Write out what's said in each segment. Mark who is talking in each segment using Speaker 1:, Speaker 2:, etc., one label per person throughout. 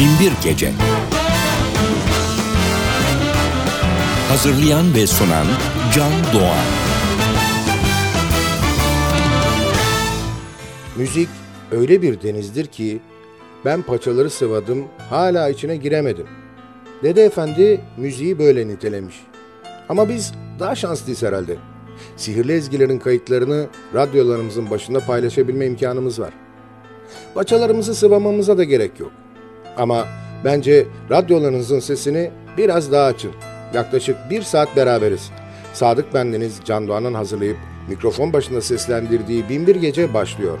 Speaker 1: Binbir Gece Hazırlayan ve sunan Can Doğan
Speaker 2: Müzik öyle bir denizdir ki ben paçaları sıvadım hala içine giremedim. Dede Efendi müziği böyle nitelemiş. Ama biz daha şanslıyız herhalde. Sihirli ezgilerin kayıtlarını radyolarımızın başında paylaşabilme imkanımız var. Paçalarımızı sıvamamıza da gerek yok. Ama bence radyolarınızın sesini biraz daha açın. Yaklaşık bir saat beraberiz. Sadık bendeniz Can Doğan'ın hazırlayıp mikrofon başında seslendirdiği Binbir Gece başlıyor.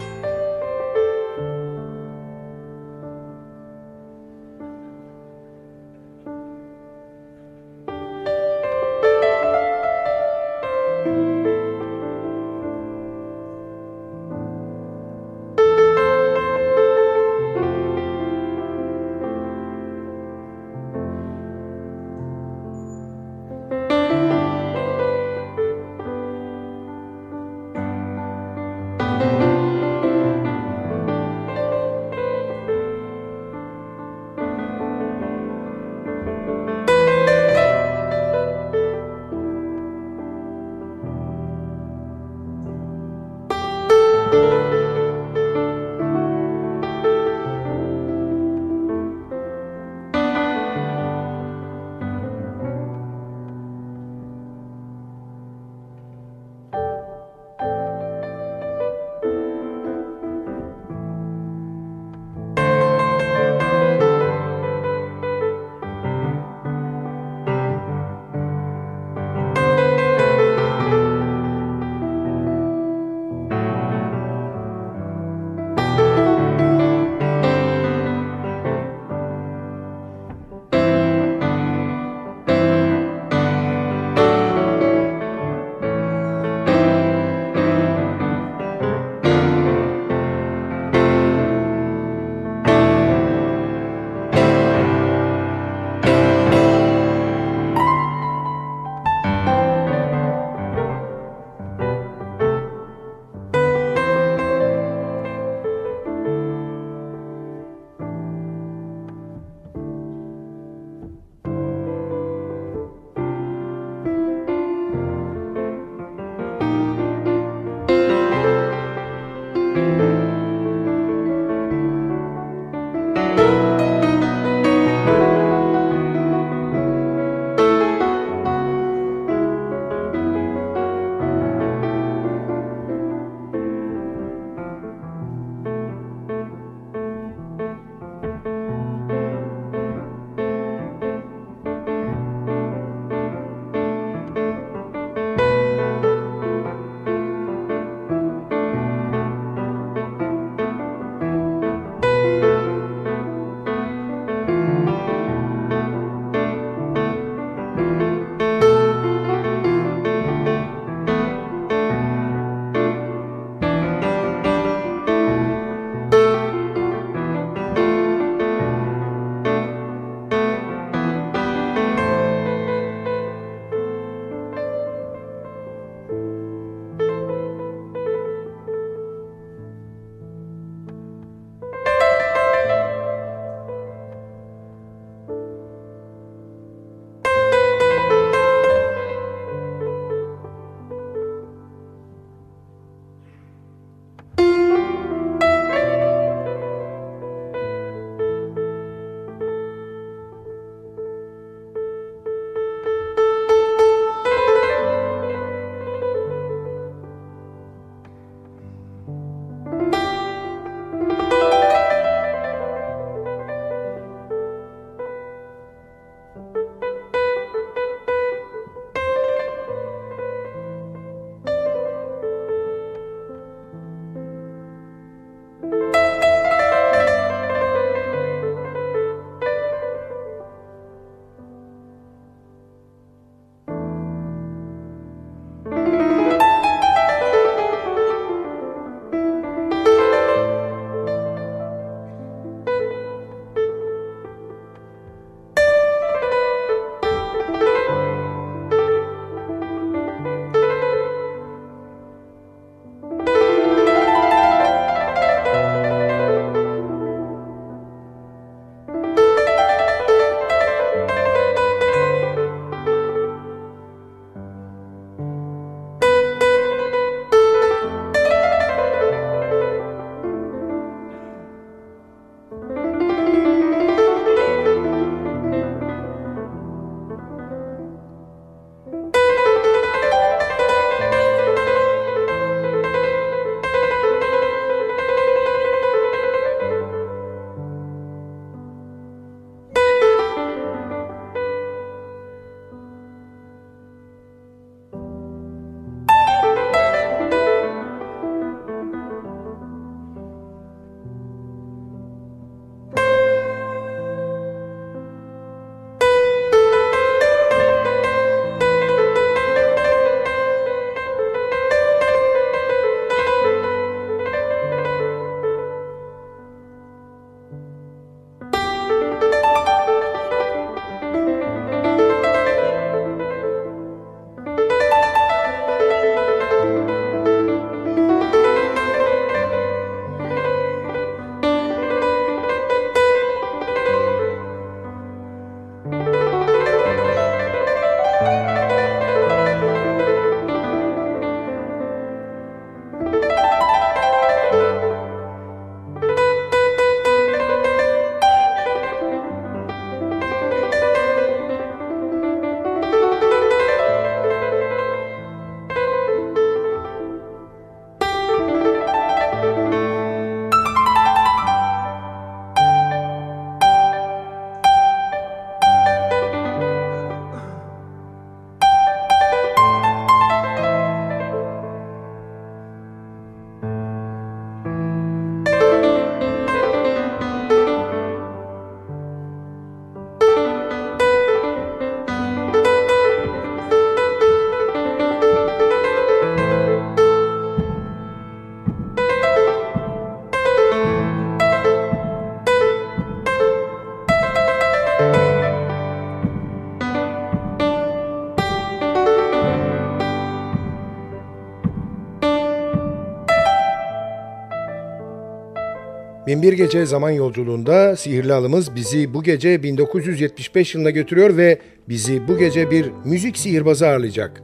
Speaker 2: Binbir Gece zaman yolculuğunda sihirli alımız bizi bu gece 1975 yılına götürüyor ve bizi bu gece bir müzik sihirbazı ağırlayacak.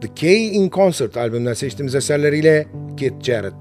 Speaker 2: The Key in Concert albümünden seçtiğimiz eserleriyle Kit Jarrett.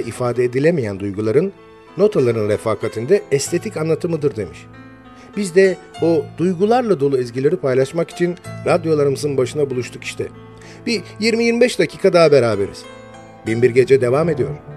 Speaker 2: Sözle ifade edilemeyen duyguların notaların refakatinde estetik anlatımıdır demiş. Biz de o duygularla dolu ezgileri paylaşmak için radyolarımızın başına buluştuk işte. Bir 20-25 dakika daha beraberiz. Binbir Gece devam ediyor.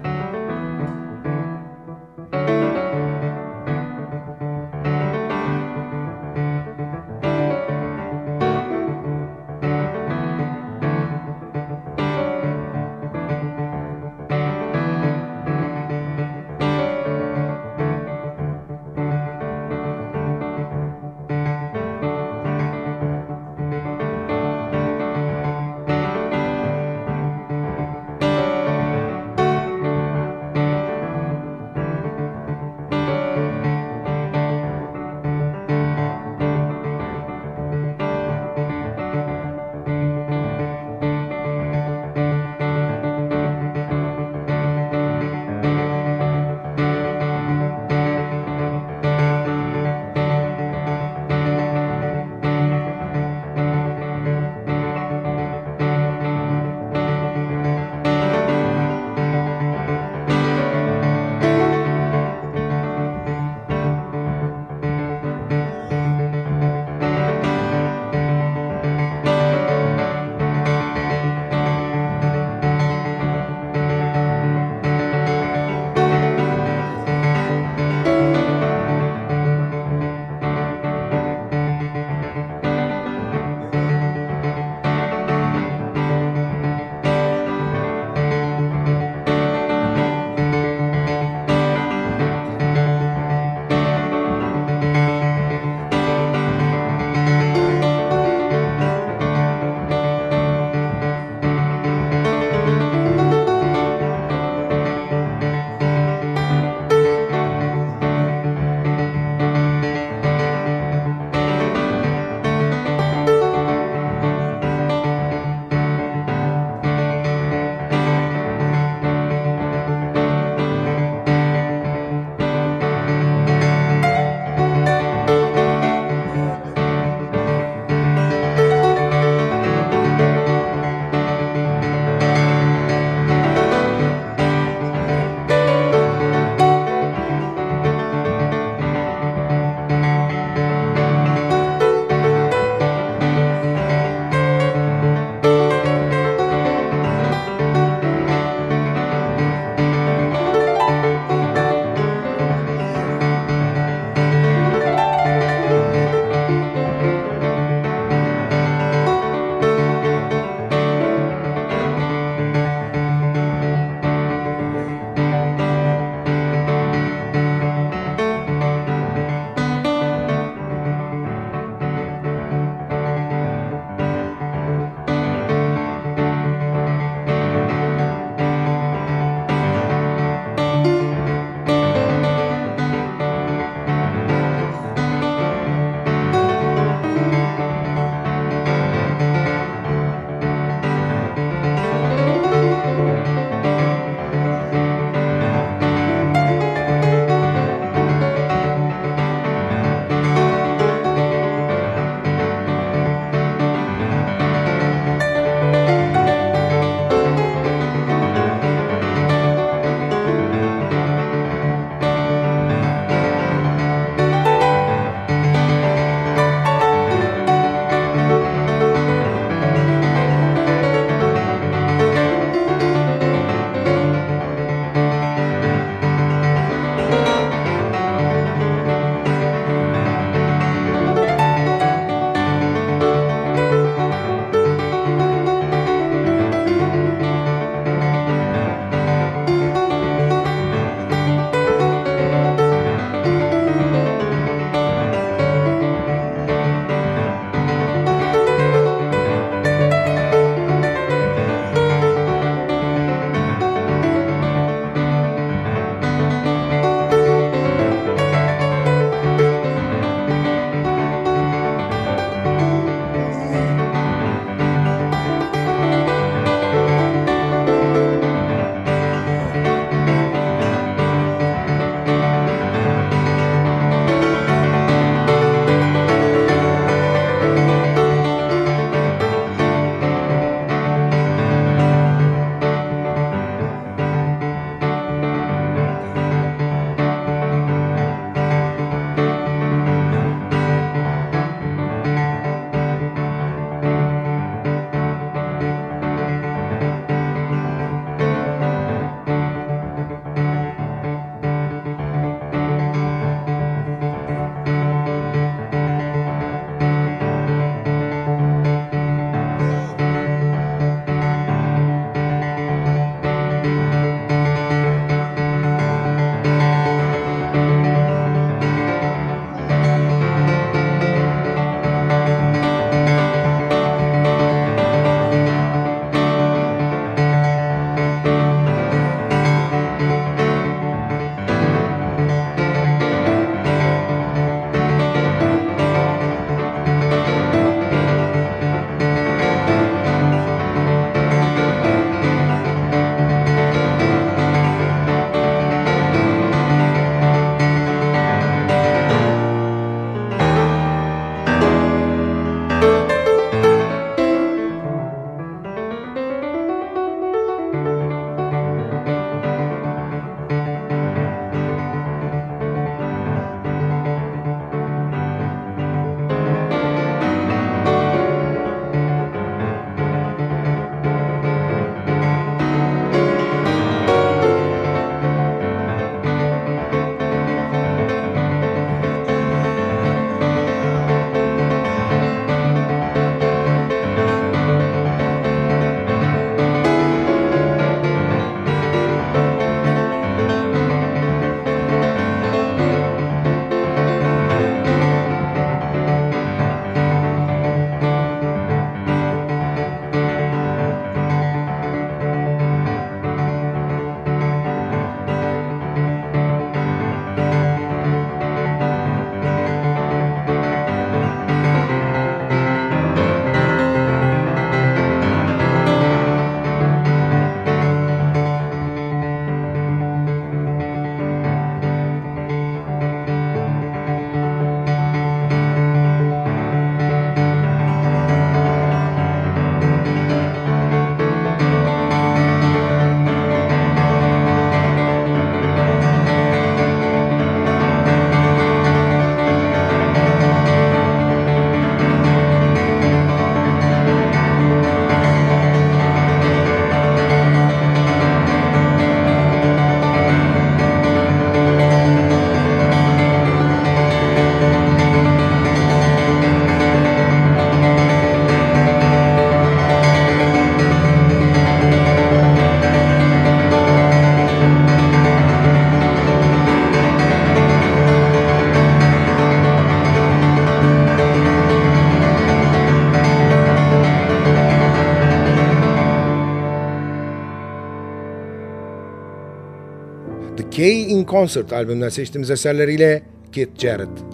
Speaker 2: Concert albümünden seçtiğimiz eserleriyle Keith Jarrett.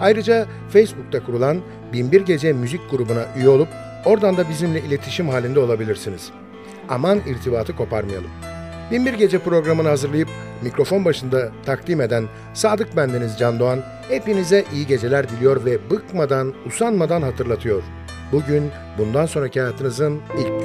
Speaker 2: Ayrıca Facebook'ta kurulan Binbir Gece müzik grubuna üye olup oradan da bizimle iletişim halinde olabilirsiniz. Aman irtibatı koparmayalım. Binbir Gece programını hazırlayıp mikrofon başında takdim eden Sadık Bendeniz Can Doğan hepinize iyi geceler diliyor ve bıkmadan, usanmadan hatırlatıyor. Bugün bundan sonraki hayatınızın ilk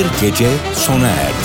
Speaker 1: Binbir Gece sona erdi.